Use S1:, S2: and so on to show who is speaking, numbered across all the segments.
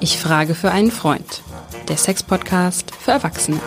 S1: Ich frage für einen Freund. Der Sex-Podcast für Erwachsene.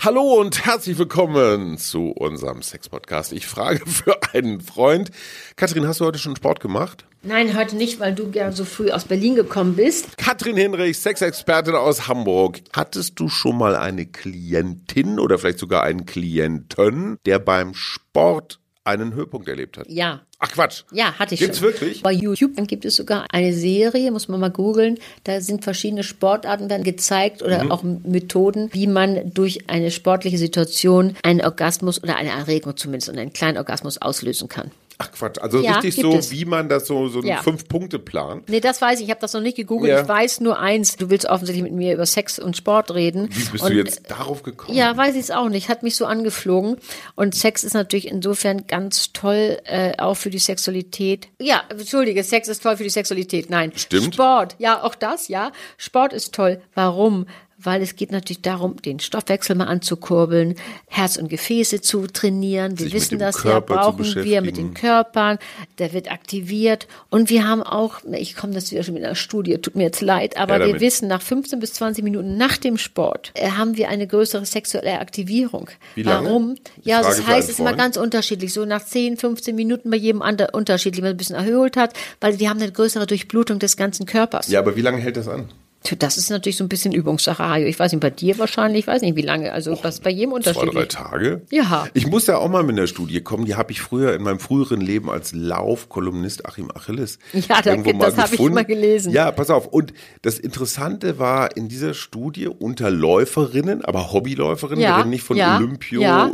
S2: Hallo und herzlich willkommen zu unserem Sex-Podcast. Ich frage für einen Freund. Katrin, hast du heute schon Sport gemacht?
S3: Nein, heute nicht, weil du ja so früh aus Berlin gekommen bist.
S2: Katrin Hinrich, Sexexpertin aus Hamburg. Hattest du schon mal eine Klientin oder vielleicht sogar einen Klienten, der beim Sport einen Höhepunkt erlebt hat?
S3: Ja.
S2: Ach Quatsch.
S3: Ja, hatte ich
S2: Gibt's
S3: schon.
S2: wirklich?
S3: Bei YouTube gibt es sogar eine Serie, muss man mal googeln. Da sind verschiedene Sportarten werden gezeigt oder
S2: Mhm.
S3: auch Methoden, wie man durch eine sportliche Situation einen Orgasmus oder eine Erregung zumindest und einen kleinen Orgasmus auslösen kann.
S2: Ach Quatsch. Also
S3: Ja,
S2: richtig so,
S3: es.
S2: wie man das so, so einen
S3: Ja.
S2: Fünf-Punkte-Plan.
S3: Nee, das weiß ich. Ich habe das noch nicht gegoogelt.
S2: Ja.
S3: Ich weiß nur eins. Du willst offensichtlich mit mir über Sex und Sport reden.
S2: Wie bist
S3: und
S2: du jetzt darauf gekommen?
S3: Ja, weiß ich es auch nicht. Hat mich so angeflogen. Und Sex ist natürlich insofern ganz toll, äh, auch für die Sexualität. Ja, entschuldige, Sex ist toll für die Sexualität. Nein.
S2: Stimmt.
S3: Sport, ja, auch das, ja. Sport ist toll. Warum? Weil es geht natürlich darum, den Stoffwechsel mal anzukurbeln, Herz und Gefäße zu trainieren. Wir
S2: Sich
S3: wissen das ja, brauchen wir mit den Körpern. Der wird aktiviert. Und wir haben auch, ich komme das wieder schon mit einer Studie, tut mir jetzt leid, aber
S2: Ja,
S3: wir wissen, nach 15 bis 20 Minuten nach dem Sport äh, haben wir eine größere sexuelle Aktivierung.
S2: Wie lange?
S3: Warum?
S2: Die
S3: Ja, das heißt, es ist immer ganz unterschiedlich. So nach 10, 15 Minuten bei jedem anderen unterschiedlich, wenn man ein bisschen erhöht hat, weil wir haben eine größere Durchblutung des ganzen Körpers.
S2: Ja, aber wie lange hält das an?
S3: Das ist natürlich so ein bisschen Übungssache, Hajo. Ich weiß nicht, bei dir wahrscheinlich, ich weiß nicht, wie lange. Also das ist bei jedem
S2: Zwei, drei
S3: unterschiedlich.
S2: Tage?
S3: Ja.
S2: Ich muss ja auch mal mit einer Studie kommen, die habe ich früher in meinem früheren Leben als Laufkolumnist Achim Achilles.
S3: Ja, da-
S2: irgendwo
S3: das habe ich
S2: gefunden.
S3: mal gelesen.
S2: Ja, pass auf. Und das Interessante war in dieser Studie unter Läuferinnen, aber Hobbyläuferinnen,
S3: Ja,
S2: wir reden nicht von
S3: ja,
S2: Olympio,
S3: ja.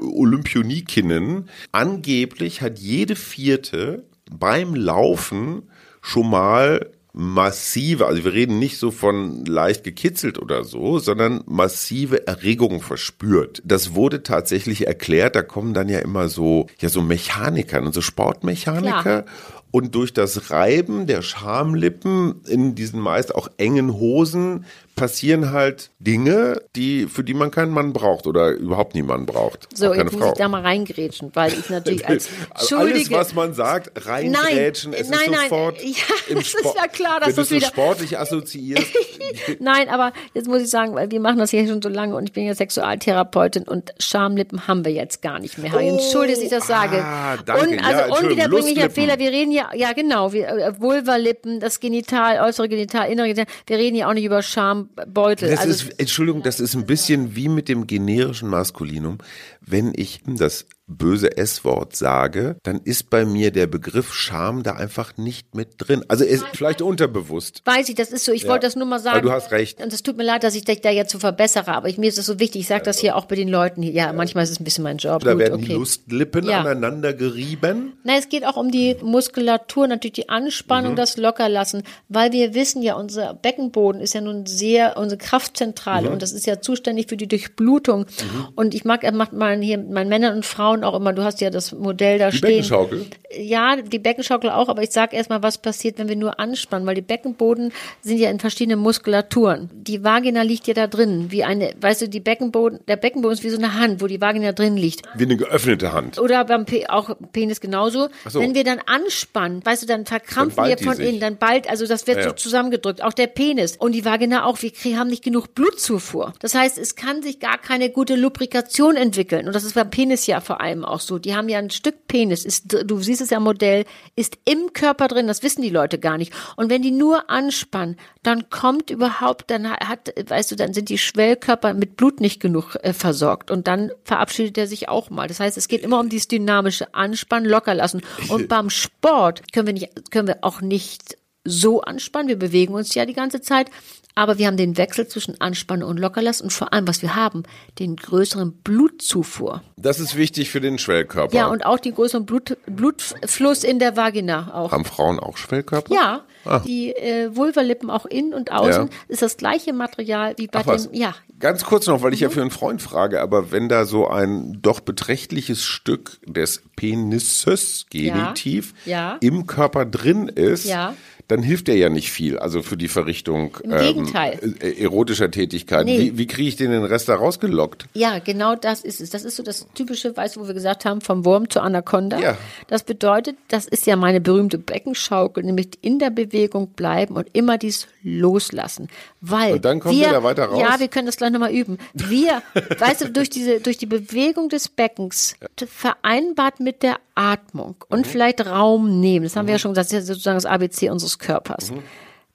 S2: Olympionikinnen. Angeblich hat jede vierte beim Laufen schon mal massive, also wir reden nicht so von leicht gekitzelt oder so, sondern massive Erregungen verspürt. Das wurde tatsächlich erklärt, da kommen dann ja immer so, ja so Mechaniker, und so Sportmechaniker. Und durch das Reiben der Schamlippen in diesen meist auch engen Hosen passieren halt Dinge, die, für die man keinen Mann braucht oder überhaupt niemanden braucht.
S3: So, jetzt muss
S2: Frau.
S3: ich da mal reingrätschen, weil ich natürlich als
S2: Alles,
S3: Schuldige...
S2: was man sagt, reingrätschen, es
S3: nein,
S2: ist
S3: nein,
S2: sofort
S3: ja,
S2: im
S3: es ist
S2: Sport.
S3: ja klar, dass
S2: wenn du
S3: das wieder-
S2: sportlich assoziierst.
S3: Nein, aber jetzt muss ich sagen, weil wir machen das hier schon so lange und ich bin ja Sexualtherapeutin und Schamlippen haben wir jetzt gar nicht mehr. Harry. Entschuldige, dass ich das sage.
S2: ah, danke.
S3: Und
S2: Ja,
S3: also
S2: Entschuldigung,
S3: unwiederbringlicher. Fehler. Wir reden ja, ja genau, wir, äh, Vulvalippen, das Genital, äußere Genital, innere Genital. Wir reden ja auch nicht über Schambeutel.
S2: Das
S3: also
S2: ist, Entschuldigung, das ist ein bisschen wie mit dem generischen Maskulinum. Wenn ich das böse S-Wort sage, dann ist bei mir der Begriff Scham da einfach nicht mit drin. Also ist vielleicht unterbewusst.
S3: Weiß ich, das ist so. Ich
S2: Ja.
S3: wollte das nur mal sagen.
S2: Aber du hast recht.
S3: Und es tut mir leid, dass ich dich da jetzt so verbessere, aber ich, mir ist das so wichtig. Ich sage das hier auch bei den Leuten. hier. Ja, manchmal ist es ein bisschen mein Job.
S2: Da
S3: Gut,
S2: werden die
S3: okay.
S2: Lustlippen
S3: Ja.
S2: aneinander gerieben.
S3: Na, es geht auch um die Muskulatur, natürlich die Anspannung, das Lockerlassen, weil wir wissen ja, unser Beckenboden ist ja nun sehr, unsere Kraftzentrale und das ist ja zuständig für die Durchblutung. Und ich mag, er macht mal hier mit meinen Männern und Frauen auch immer, du hast ja das Modell da
S2: Die
S3: stehen.
S2: Beckenschaukel.
S3: Ja, die Beckenschaukel auch, aber ich sage erstmal, was passiert, wenn wir nur anspannen, weil die Beckenboden sind ja in verschiedenen Muskulaturen. Die Vagina liegt ja da drin, wie eine, weißt du, die Beckenboden, der Beckenboden ist wie so eine Hand, wo die Vagina drin liegt.
S2: Wie eine geöffnete Hand.
S3: Oder beim Pe auch Penis genauso.
S2: So.
S3: Wenn wir dann anspannen, weißt du, dann verkrampfen
S2: Dann
S3: wir
S2: die
S3: von innen, dann bald, also das wird
S2: Ja,
S3: so zusammengedrückt. Auch der Penis und die Vagina auch. Wir haben nicht genug Blutzufuhr. Das heißt, es kann sich gar keine gute Lubrikation entwickeln. Und das ist beim Penis ja vor allem auch so. Die haben ja ein Stück Penis, ist, du siehst es ja Modell, ist im Körper drin. Das wissen die Leute gar nicht. Und wenn die nur anspannen, dann kommt überhaupt, dann hat, weißt du, dann sind die Schwellkörper mit Blut nicht genug äh, versorgt. Und dann verabschiedet er sich auch mal. Das heißt, es geht immer um dieses dynamische Anspannen, locker lassen. Und beim Sport können wir nicht, können wir auch nicht so anspannen. Wir bewegen uns ja die ganze Zeit. Aber wir haben den Wechsel zwischen Anspannen und Lockerlassen und vor allem, was wir haben, den größeren Blutzufuhr.
S2: Das ist wichtig für den Schwellkörper.
S3: Ja, und auch den größeren Blut, Blutfluss in der Vagina auch.
S2: Haben Frauen auch Schwellkörper?
S3: Ja,
S2: Ah.
S3: die äh, Vulvalippen auch innen und außen
S2: Ja.
S3: ist das gleiche Material wie bei
S2: Ach was.
S3: dem, ja,
S2: Ganz kurz noch, weil ich ja für einen Freund frage, aber wenn da so ein doch beträchtliches Stück des Penises, Genitiv,
S3: Ja.
S2: im Körper drin ist,
S3: Ja.
S2: Dann hilft der ja nicht viel, also für die Verrichtung
S3: Gegenteil.
S2: äh, erotischer Tätigkeit.
S3: Nee.
S2: Wie, wie kriege ich den den Rest da rausgelockt?
S3: Ja, genau das ist es. Das ist so das typische, weißt du, wo wir gesagt haben, vom Wurm zur Anaconda.
S2: Ja.
S3: Das bedeutet, das ist ja meine berühmte Beckenschaukel, nämlich in der Bewegung bleiben und immer dies loslassen. Weil
S2: Und dann kommt
S3: wir,
S2: wieder weiter raus?
S3: Ja, wir können das gleich nochmal üben. Wir, weißt du, durch diese, durch die Bewegung des Beckens, vereinbart mit der Atmung und
S2: Mhm.
S3: vielleicht Raum nehmen, das haben wir ja schon gesagt, das ist ja sozusagen das ABC unseres Körpers.
S2: Mhm.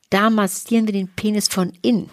S3: Da massieren wir den Penis von innen.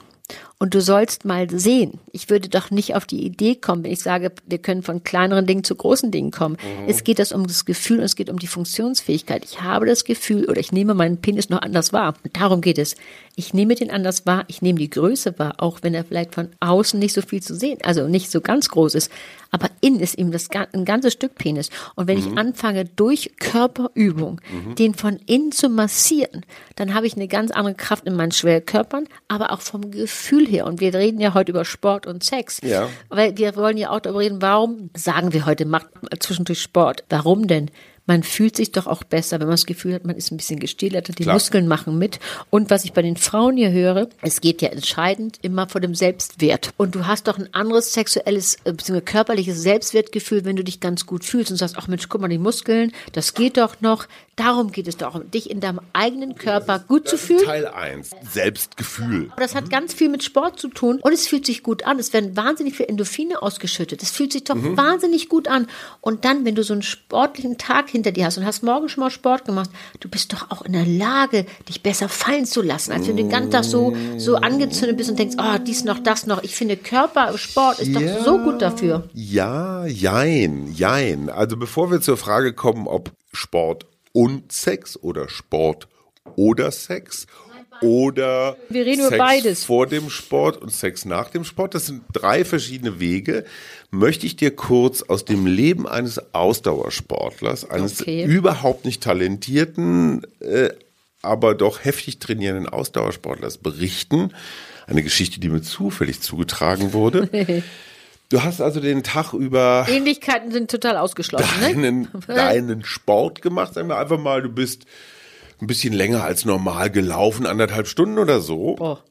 S3: Und du sollst mal sehen, ich würde doch nicht auf die Idee kommen, wenn ich sage, wir können von kleineren Dingen zu großen Dingen kommen. Es geht das um das Gefühl und es geht um die Funktionsfähigkeit. Ich habe das Gefühl oder ich nehme meinen Penis noch anders wahr. Und darum geht es. Ich nehme den anders wahr, ich nehme die Größe wahr, auch wenn er vielleicht von außen nicht so viel zu sehen, also nicht so ganz groß ist. Aber innen ist ihm das ein ganzes Stück Penis. Und wenn ich anfange, durch Körperübung den von innen zu massieren, dann habe ich eine ganz andere Kraft in meinen Schwerkörpern, aber auch vom Gefühl her. Und wir reden ja heute über Sport und Sex.
S2: Ja.
S3: Weil wir wollen ja auch darüber reden, warum sagen wir heute, macht zwischendurch Sport. Warum denn? Man fühlt sich doch auch besser, wenn man das Gefühl hat, man ist ein bisschen gestählert, die
S2: Klar.
S3: Muskeln machen mit. Und was ich bei den Frauen hier höre, es geht ja entscheidend immer vor dem Selbstwert. Und du hast doch ein anderes sexuelles äh, bzw. körperliches Selbstwertgefühl, wenn du dich ganz gut fühlst und sagst, ach Mensch, guck mal, die Muskeln, das geht doch noch. Darum geht es doch, um dich in deinem eigenen Körper gut zu fühlen.
S2: Teil 1. Selbstgefühl.
S3: Aber das hat ganz viel mit Sport zu tun und es fühlt sich gut an. Es werden wahnsinnig viele Endorphine ausgeschüttet. Es fühlt sich doch wahnsinnig gut an. Und dann, wenn du so einen sportlichen Tag hinter dir hast und hast morgen schon mal Sport gemacht, du bist doch auch in der Lage, dich besser fallen zu lassen, als wenn du den ganzen Tag so, so angezündet bist und denkst, oh, dies noch, das noch. Ich finde, Körpersport ist doch so gut dafür.
S2: Ja, jein, jein. Also bevor wir zur Frage kommen, ob Sport und Sex oder Sport oder Sex oder
S3: Wir reden über
S2: Sex
S3: beides.
S2: vor dem Sport und Sex nach dem Sport, das sind drei verschiedene Wege, möchte ich dir kurz aus dem Leben eines Ausdauersportlers, eines
S3: Okay.
S2: überhaupt nicht talentierten, äh, aber doch heftig trainierenden Ausdauersportlers berichten. Eine Geschichte, die mir zufällig zugetragen wurde. Du hast also den Tag über
S3: Ähnlichkeiten sind total ausgeschlossen. Ne?
S2: deinen, deinen Sport gemacht. Sagen wir einfach mal, du bist ein bisschen länger als normal gelaufen, anderthalb Stunden oder so.
S3: Boah.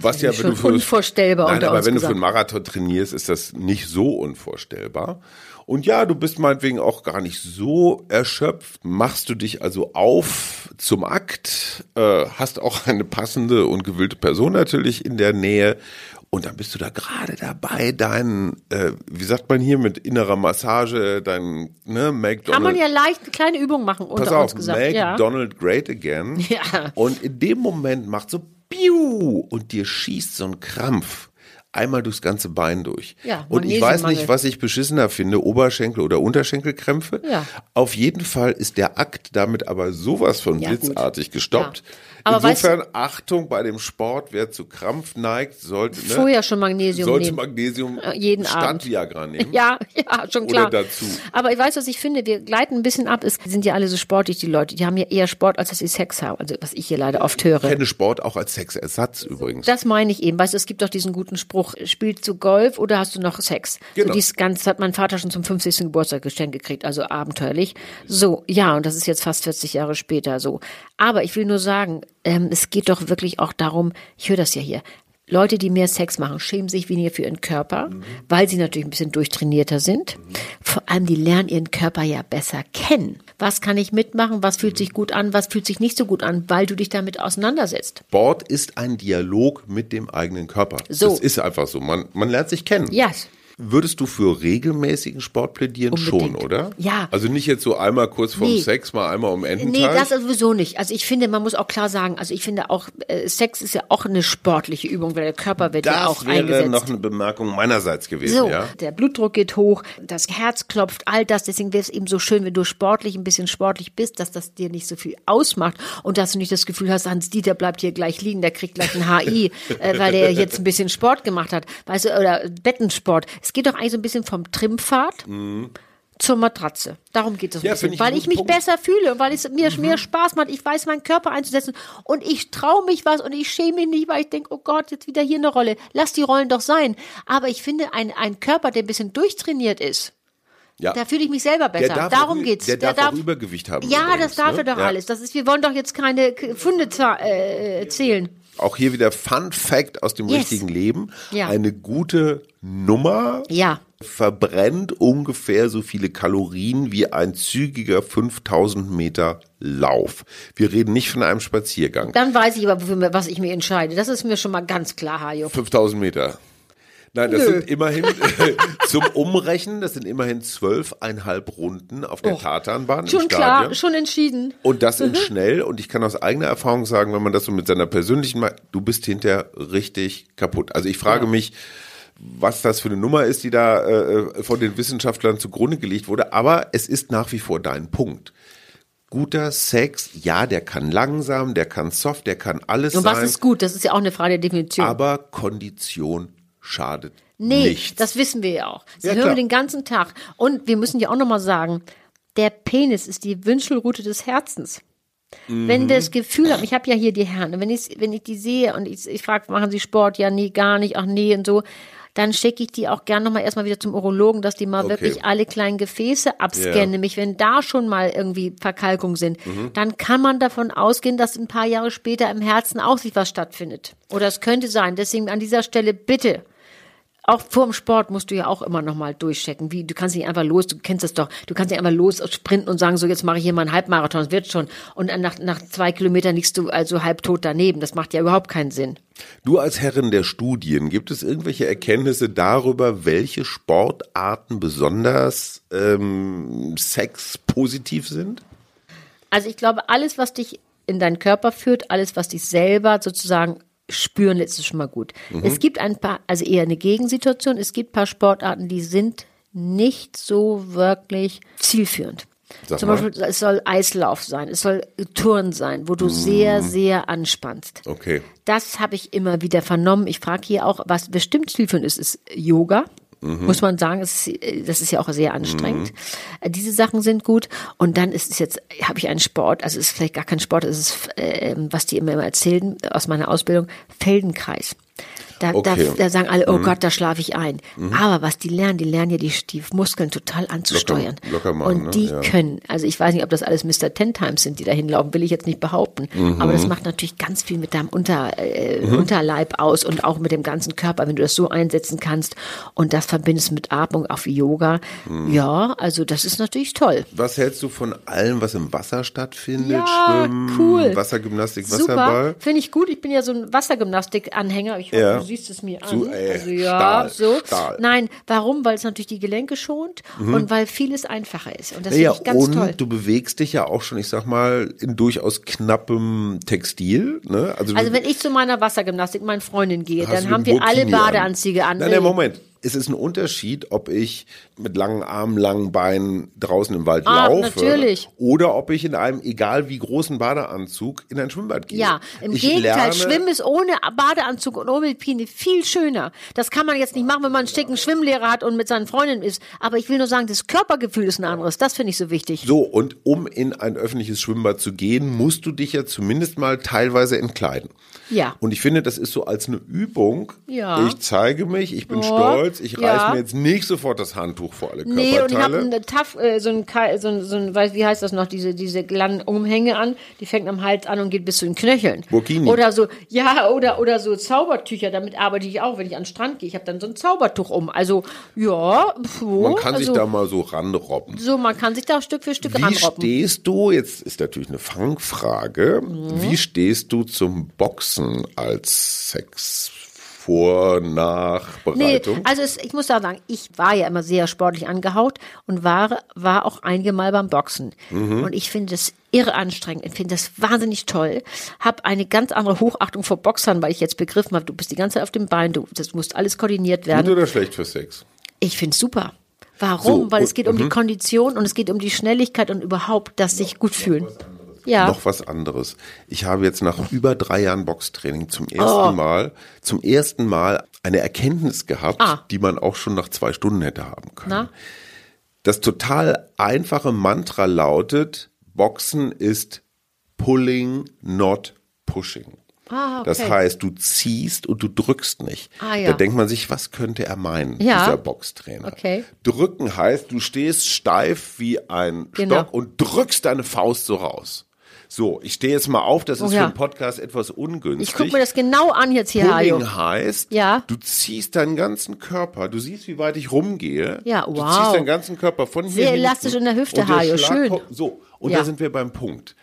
S2: Was ja, wenn
S3: schon
S2: du für,
S3: unvorstellbar
S2: Nein, aber wenn du für
S3: gesagt.
S2: einen Marathon trainierst, ist das nicht so unvorstellbar. Und ja, du bist meinetwegen auch gar nicht so erschöpft. Machst du dich also auf zum Akt, äh, hast auch eine passende und gewillte Person natürlich in der Nähe. Und dann bist du da gerade dabei, deinen, äh, wie sagt man hier, mit innerer Massage, deinen, ne, McDonald's.
S3: Kann man ja leicht eine kleine Übung machen,
S2: Pass
S3: unter
S2: auf,
S3: uns gesagt.
S2: make
S3: Ja.
S2: Great again.
S3: Ja.
S2: Und in dem Moment macht so Piu und dir schießt so ein Krampf einmal durchs ganze Bein durch.
S3: Ja,
S2: und ich weiß nicht, was ich beschissener finde, Oberschenkel oder Unterschenkelkrämpfe.
S3: Ja.
S2: Auf jeden Fall ist der Akt damit aber sowas von
S3: Ja, gut.
S2: blitzartig gestoppt.
S3: Ja. Aber weißt
S2: Insofern Achtung bei dem Sport, wer zu Krampf neigt, sollte ne,
S3: Vorher schon Magnesium
S2: sollte
S3: nehmen.
S2: Magnesium
S3: Äh, jeden
S2: statt
S3: Abend.
S2: Viagra nehmen.
S3: Ja, ja, schon
S2: Oder
S3: klar.
S2: dazu.
S3: Aber ich weiß, was ich finde. Wir gleiten ein bisschen ab. Es sind ja alle so sportlich, die Leute. Die haben ja eher Sport, als dass sie Sex haben. Also, was ich hier leider oft höre.
S2: Ich kenne Sport auch als Sexersatz übrigens.
S3: Das meine ich eben. Weißt du, es gibt doch diesen guten Spruch, spielst du Golf oder hast du noch Sex?
S2: Genau.
S3: So dies ganz hat mein Vater schon zum 50. Geburtstag geschenkt gekriegt, also abenteuerlich. So, ja, und das ist jetzt fast 40 Jahre später so. Aber ich will nur sagen, ähm, es geht doch wirklich auch darum, ich höre das ja hier, Leute, die mehr Sex machen, schämen sich weniger für ihren Körper, weil sie natürlich ein bisschen durchtrainierter sind. Vor allem, die lernen ihren Körper ja besser kennen. Was kann ich mitmachen? Was fühlt sich gut an? Was fühlt sich nicht so gut an? Weil du dich damit auseinandersetzt.
S2: Sport ist ein Dialog mit dem eigenen Körper.
S3: So.
S2: Das ist einfach so. Man, man lernt sich kennen.
S3: Ja.
S2: Würdest du für regelmäßigen Sport plädieren? Schon,
S3: Unbedingt.
S2: oder?
S3: Ja.
S2: Also nicht jetzt so einmal kurz vorm
S3: Nee.
S2: Sex, mal einmal um
S3: Nee,
S2: Ententeich?
S3: das sowieso nicht. Also ich finde, man muss auch klar sagen, also ich finde auch, äh, Sex ist ja auch eine sportliche Übung, weil der Körper wird ja auch
S2: das wäre
S3: eingesetzt.
S2: noch eine Bemerkung meinerseits gewesen,
S3: So,
S2: ja?
S3: der Blutdruck geht hoch, das Herz klopft, all das. Deswegen wäre es eben so schön, wenn du sportlich, ein bisschen sportlich bist, dass das dir nicht so viel ausmacht und dass du nicht das Gefühl hast, Hans Dieter bleibt hier gleich liegen, der kriegt gleich ein HI, äh, weil der jetzt ein bisschen Sport gemacht hat. Weißt du, oder Bettensport. Es geht doch eigentlich so ein bisschen vom Trimmpfad. Zur Matratze. Darum geht es ein
S2: Ja,
S3: bisschen.
S2: ich
S3: weil ich mich
S2: Punkt.
S3: besser fühle und weil es mir mehr Spaß macht. Ich weiß, meinen Körper einzusetzen und ich traue mich was und ich schäme mich nicht, weil ich denke, oh Gott, jetzt wieder hier eine Rolle. Lass die Rollen doch sein. Aber ich finde, ein, ein Körper, der ein bisschen durchtrainiert ist,
S2: Ja.
S3: Da fühle ich mich selber besser.
S2: Der darf
S3: Darum
S2: auch,
S3: geht's.
S2: Der, darf, auch Übergewicht haben.
S3: Ja,
S2: übrigens,
S3: das darf
S2: ne?
S3: er doch
S2: Ja.
S3: alles. Das ist, wir wollen doch jetzt keine Funde za- äh, zählen.
S2: Auch hier wieder Fun Fact aus dem
S3: Yes.
S2: richtigen Leben.
S3: Ja.
S2: Eine gute Nummer
S3: Ja.
S2: verbrennt ungefähr so viele Kalorien wie ein zügiger 5000 Meter Lauf. Wir reden nicht von einem Spaziergang.
S3: Dann weiß ich aber, was ich mir entscheide. Das ist mir schon mal ganz klar, Hajo.
S2: 5000 Meter. Nein, das
S3: Nö.
S2: sind immerhin zum Umrechnen, das sind immerhin zwölfeinhalb Runden auf der Tatanbahn im
S3: Schon klar, schon entschieden.
S2: Und das in schnell. Und ich kann aus eigener Erfahrung sagen, wenn man das so mit seiner persönlichen, Ma- du bist hinterher richtig kaputt. Also ich frage mich, was das für eine Nummer ist, die da äh, von den Wissenschaftlern zugrunde gelegt wurde. Aber es ist nach wie vor dein Punkt. Guter Sex, ja, der kann langsam, der kann soft, der kann alles
S3: Und
S2: sein.
S3: was ist gut? Das ist ja auch eine Frage der Definition.
S2: aber Kondition schadet
S3: Nee,
S2: nichts.
S3: das wissen wir ja auch. Das
S2: Ja,
S3: hören
S2: klar.
S3: wir den ganzen Tag. Und wir müssen ja auch nochmal sagen, der Penis ist die Wünschelrute des Herzens. Wenn
S2: Mhm.
S3: wir das Gefühl haben, ich habe ja hier die Herren, wenn ich, wenn ich die sehe und ich, ich frage, machen Sie Sport? Ja, nee, gar nicht, ach nee und so, dann schicke ich die auch gern nochmal erstmal wieder zum Urologen, dass die mal
S2: Okay.
S3: wirklich alle kleinen Gefäße abscannen.
S2: Ja.
S3: Nämlich, wenn da schon mal irgendwie Verkalkungen sind,
S2: Mhm.
S3: dann kann man davon ausgehen, dass ein paar Jahre später im Herzen auch sich was stattfindet. Oder es könnte sein. Deswegen an dieser Stelle bitte auch vorm Sport musst du ja auch immer noch mal durchchecken. Wie, du kannst nicht einfach los, du kennst das doch, du kannst nicht einfach los sprinten und sagen, so jetzt mache ich hier mal einen Halbmarathon, das wird schon. Und dann nach, nach zwei Kilometern liegst du also halbtot daneben. Das macht ja überhaupt keinen Sinn.
S2: Du als Herrin der Studien, gibt es irgendwelche Erkenntnisse darüber, welche Sportarten besonders ähm, sexpositiv sind?
S3: Also ich glaube, alles, was dich in deinen Körper führt, alles, was dich selber sozusagen spüren ist schon mal gut. Es gibt ein paar, also eher eine Gegensituation, es gibt ein paar Sportarten, die sind nicht so wirklich zielführend.
S2: Sag
S3: Zum
S2: mal.
S3: Beispiel, es soll Eislauf sein, es soll Turnen sein, wo du sehr, sehr anspannst.
S2: Okay.
S3: Das habe ich immer wieder vernommen. Ich frage hier auch, was bestimmt zielführend ist, ist Yoga. Muss man sagen, ist, äh, das ist ja auch sehr anstrengend. Äh, Diese Sachen sind gut. Und dann ist es jetzt, habe ich einen Sport, also es ist vielleicht gar kein Sport, es ist, äh, was die immer, immer erzählen aus meiner Ausbildung, Feldenkreis. Da,
S2: Okay.
S3: da, da sagen alle, oh Gott, da schlafe ich ein. Aber was die lernen, die lernen ja die, die Muskeln total anzusteuern.
S2: locker machen,
S3: Und
S2: ne?
S3: die
S2: Ja.
S3: können, also ich weiß nicht, ob das alles Mr. Ten Times sind, die da hinlaufen, will ich jetzt nicht behaupten. Aber das macht natürlich ganz viel mit deinem Unter, äh, Unterleib aus und auch mit dem ganzen Körper, wenn du das so einsetzen kannst und das verbindest mit Atmung auf Yoga. Ja, also das ist natürlich toll.
S2: Was hältst du von allem, was im Wasser stattfindet?
S3: Ja,
S2: Schwimmen,
S3: cool.
S2: Wassergymnastik,
S3: Super,
S2: Wasserball?
S3: finde ich gut. Ich bin ja so ein Wassergymnastik-Anhänger. Ich
S2: Ja.
S3: Du siehst es mir an.
S2: So, ey,
S3: also ja,
S2: Stahl,
S3: so.
S2: Stahl.
S3: Nein, warum? Weil es natürlich die Gelenke schont und weil vieles einfacher ist. Und das
S2: Ja,
S3: finde ich ganz
S2: und
S3: toll.
S2: du bewegst dich ja auch schon, ich sag mal, in durchaus knappem Textil. Ne? Also,
S3: Also wenn ich zu meiner Wassergymnastik, meinen Freundin gehe, dann haben wir alle
S2: Burkini an.
S3: Badeanzüge an.
S2: Nein, nein, Moment. Es ist ein Unterschied, ob ich mit langen Armen, langen Beinen draußen im Wald
S3: Ah,
S2: laufe
S3: natürlich.
S2: oder ob ich in einem egal wie großen Badeanzug in ein Schwimmbad gehe.
S3: Ja, im
S2: ich
S3: Gegenteil, Schwimmen ist ohne Badeanzug und ohne Bikini viel schöner. Das kann man jetzt nicht machen, wenn man einen schicken Schwimmlehrer hat und mit seinen Freundinnen ist. Aber ich will nur sagen, das Körpergefühl ist ein anderes. Das finde ich so wichtig.
S2: So, und um in ein öffentliches Schwimmbad zu gehen, musst du dich ja zumindest mal teilweise entkleiden.
S3: Ja.
S2: Und ich finde, das ist so als eine Übung.
S3: Ja.
S2: Ich zeige mich, ich bin
S3: Ja.
S2: stolz, ich
S3: Ja.
S2: reiß mir jetzt nicht sofort das Handtuch vor alle
S3: Nee, und ich habe
S2: Körperteile.
S3: eine Taff, äh, so ein, so ein, so ein, weiß, wie heißt das noch, diese, diese Umhänge an, die fängt am Hals an und geht bis zu den Knöcheln.
S2: Burkini.
S3: Oder so, ja, oder, oder so Zaubertücher, damit arbeite ich auch, wenn ich an den Strand gehe. Ich habe dann so ein Zaubertuch um. Also, ja, so,
S2: Man kann
S3: also,
S2: sich da mal so ranrobben.
S3: so, man kann sich da Stück für Stück
S2: Wie
S3: ranrobben.
S2: stehst du, jetzt ist natürlich eine Fangfrage,
S3: Mhm.
S2: wie stehst du zum Boxen als Sex vor, nach
S3: Nee,
S2: Bereitung?
S3: also es, ich muss da sagen, ich war ja immer sehr sportlich angehaut und war, war auch einige Mal beim Boxen.
S2: Mhm.
S3: Und ich finde das irre anstrengend. Ich finde das wahnsinnig toll. Hab eine ganz andere Hochachtung vor Boxern, weil ich jetzt begriffen habe, du bist die ganze Zeit auf dem Bein, du, das muss alles koordiniert
S2: Gut
S3: werden.
S2: oder schlecht für Sex?
S3: Ich finde es super. Warum?
S2: So,
S3: weil es geht um die Kondition und es geht um die Schnelligkeit und überhaupt, dass sich gut fühlen. Ja.
S2: Noch was anderes. Ich habe jetzt nach über drei Jahren Boxtraining zum ersten
S3: Oh.
S2: Mal, zum ersten Mal eine Erkenntnis gehabt,
S3: Ah.
S2: die man auch schon nach zwei Stunden hätte haben können.
S3: Na?
S2: Das total einfache Mantra lautet, Boxen ist pulling, not pushing.
S3: Ah, okay.
S2: Das heißt, du ziehst und du drückst nicht.
S3: Ah, ja.
S2: Da denkt man sich, was könnte er meinen,
S3: Ja.
S2: dieser Boxtrainer?
S3: Okay.
S2: Drücken heißt, du stehst steif wie ein
S3: Genau.
S2: Stock und drückst deine Faust so raus. So, ich stehe jetzt mal auf, das
S3: Oh,
S2: ist
S3: ja.
S2: für einen Podcast etwas ungünstig.
S3: Ich gucke mir das genau an jetzt hier, Hajo.
S2: Pulling heißt,
S3: Ja.
S2: du ziehst deinen ganzen Körper, du siehst, wie weit ich rumgehe.
S3: Ja,
S2: Du
S3: wow.
S2: ziehst deinen ganzen Körper von hier
S3: Sehr elastisch in der Hüfte,
S2: der
S3: Hajo, schön.
S2: kommt- So, und
S3: Ja.
S2: da sind wir beim Punkt.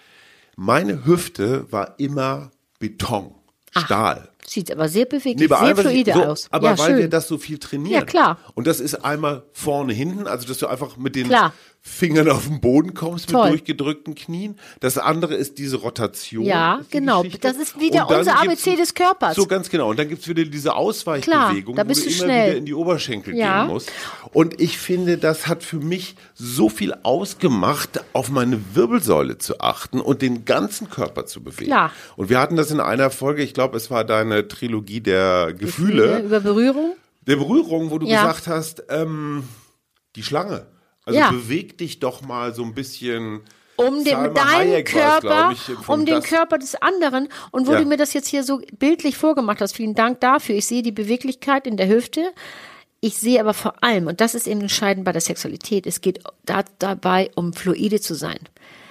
S2: Meine Hüfte war immer Beton, Stahl.
S3: Sieht aber sehr beweglich,
S2: Nee,
S3: sehr fluide
S2: so,
S3: aus.
S2: Aber
S3: ja,
S2: weil
S3: schön.
S2: wir das so viel trainieren.
S3: Ja, klar.
S2: Und das ist einmal vorne, hinten, also dass du einfach mit den
S3: Klar.
S2: Fingern auf den Boden kommst,
S3: Toll.
S2: mit durchgedrückten Knien. Das andere ist diese Rotation.
S3: Ja,
S2: die
S3: genau.
S2: Geschichte.
S3: Das ist wieder unser ABC des Körpers.
S2: So ganz genau. Und dann gibt's wieder diese Ausweichbewegung,
S3: da bist
S2: wo du
S3: du
S2: immer
S3: schnell.
S2: wieder in die Oberschenkel
S3: Ja.
S2: gehen musst. Und ich finde, das hat für mich so viel ausgemacht, auf meine Wirbelsäule zu achten und den ganzen Körper zu bewegen.
S3: Klar.
S2: Und wir hatten das in einer Folge, ich glaube, es war deine Trilogie der Gefühle
S3: Über Berührung.
S2: der Berührung, wo du
S3: Ja.
S2: gesagt hast, ähm, die Schlange. Also
S3: Ja.
S2: beweg dich doch mal so ein bisschen.
S3: um den, deinen Körper,
S2: ich,
S3: um den Körper des anderen. Und wo
S2: Ja.
S3: du mir das jetzt hier so bildlich vorgemacht hast, vielen Dank dafür. Ich sehe die Beweglichkeit in der Hüfte. Ich sehe aber vor allem, und das ist eben entscheidend bei der Sexualität, es geht da, dabei um fluide zu sein.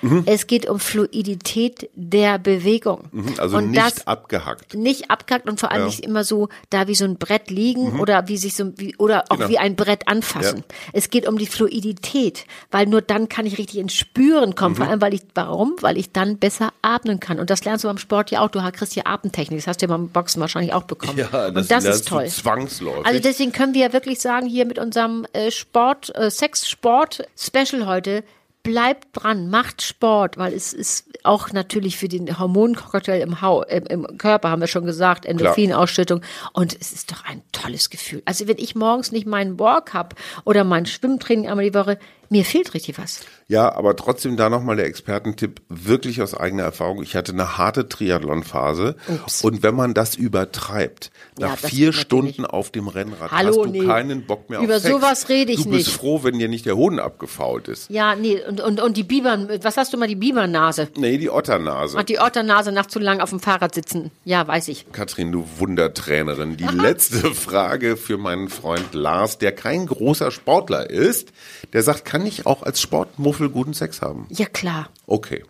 S2: Mhm.
S3: Es geht um Fluidität der Bewegung.
S2: Also
S3: und
S2: nicht
S3: das,
S2: abgehackt.
S3: nicht abgackt und vor allem
S2: Ja.
S3: nicht immer so da wie so ein Brett liegen oder wie sich so wie, oder auch
S2: Genau.
S3: wie ein Brett anfassen. Es geht um die Fluidität, weil nur dann kann ich richtig ins Spüren kommen.
S2: Mhm.
S3: Vor allem, weil ich warum? Weil ich dann besser atmen kann. Und das lernst du beim Sport ja auch. Du kriegst ja Atemtechnik. Das hast du ja beim Boxen wahrscheinlich auch bekommen.
S2: Ja, das,
S3: und das
S2: lernst
S3: ist toll.
S2: Zwangsläufig.
S3: Also deswegen können wir ja wirklich sagen, hier mit unserem äh, Sport, äh, Sex-Sport-Special heute, bleibt dran, macht Sport, weil es ist auch natürlich für den Hormoncocktail im, im, im Körper, haben wir schon gesagt, Endorphinausschüttung. Und es ist doch ein tolles Gefühl. Also wenn ich morgens nicht meinen Walk habe oder mein Schwimmtraining einmal die Woche, mir fehlt richtig was.
S2: Ja, aber trotzdem da nochmal der Expertentipp, wirklich aus eigener Erfahrung. Ich hatte eine harte Triathlon-Phase und wenn man das übertreibt,
S3: Ja,
S2: nach
S3: das
S2: vier Stunden auf dem Rennrad
S3: Hallo,
S2: hast du
S3: nee.
S2: keinen Bock mehr
S3: Über
S2: auf Sex.
S3: sowas rede ich
S2: Du bist
S3: nicht.
S2: froh, wenn dir nicht der Hoden abgefault ist.
S3: Ja, nee, und, und, und die Bibern, was hast du mal, die Bibernase?
S2: Nee, die Otternase.
S3: Und die Otternase nach zu lang auf dem Fahrrad sitzen. Ja, weiß ich.
S2: Katrin, du Wundertrainerin. Die letzte Frage für meinen Freund Lars, der kein großer Sportler ist. Der sagt, kann ich auch als Sportmuffel guten Sex haben?
S3: Ja, klar.
S2: Okay.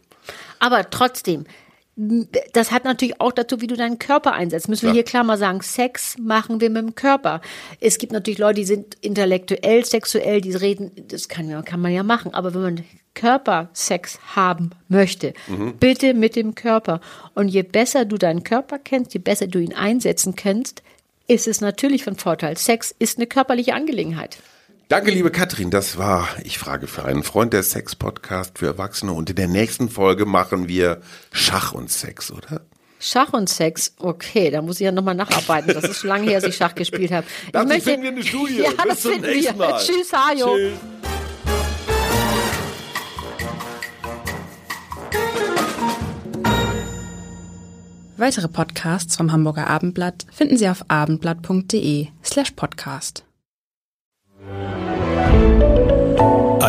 S3: Aber trotzdem, das hat natürlich auch dazu, wie du deinen Körper einsetzt. Müssen wir
S2: Ja.
S3: hier klar mal sagen, Sex machen wir mit dem Körper. Es gibt natürlich Leute, die sind intellektuell, sexuell, die reden, das kann, kann man ja machen. Aber wenn man Körpersex haben möchte, bitte mit dem Körper. Und je besser du deinen Körper kennst, je besser du ihn einsetzen kannst, ist es natürlich von Vorteil. Sex ist eine körperliche Angelegenheit.
S2: Danke, liebe Katrin. Das war Ich frage für einen Freund der Sex-Podcast für Erwachsene. Und in der nächsten Folge machen wir Schach und Sex, oder?
S3: Schach und Sex, okay, da muss ich ja nochmal nacharbeiten. Das ist schon lange her, dass ich Schach gespielt habe. Ich
S2: Dazu
S3: möchte-
S2: finden wir eine Studie.
S3: Ja,
S2: Bis
S3: das
S2: zum
S3: finden
S2: nächsten
S3: wir.
S2: Mal.
S3: Tschüss, Hajo.
S2: Tschüss.
S1: Weitere Podcasts vom Hamburger Abendblatt finden Sie auf abendblatt.de slash podcast.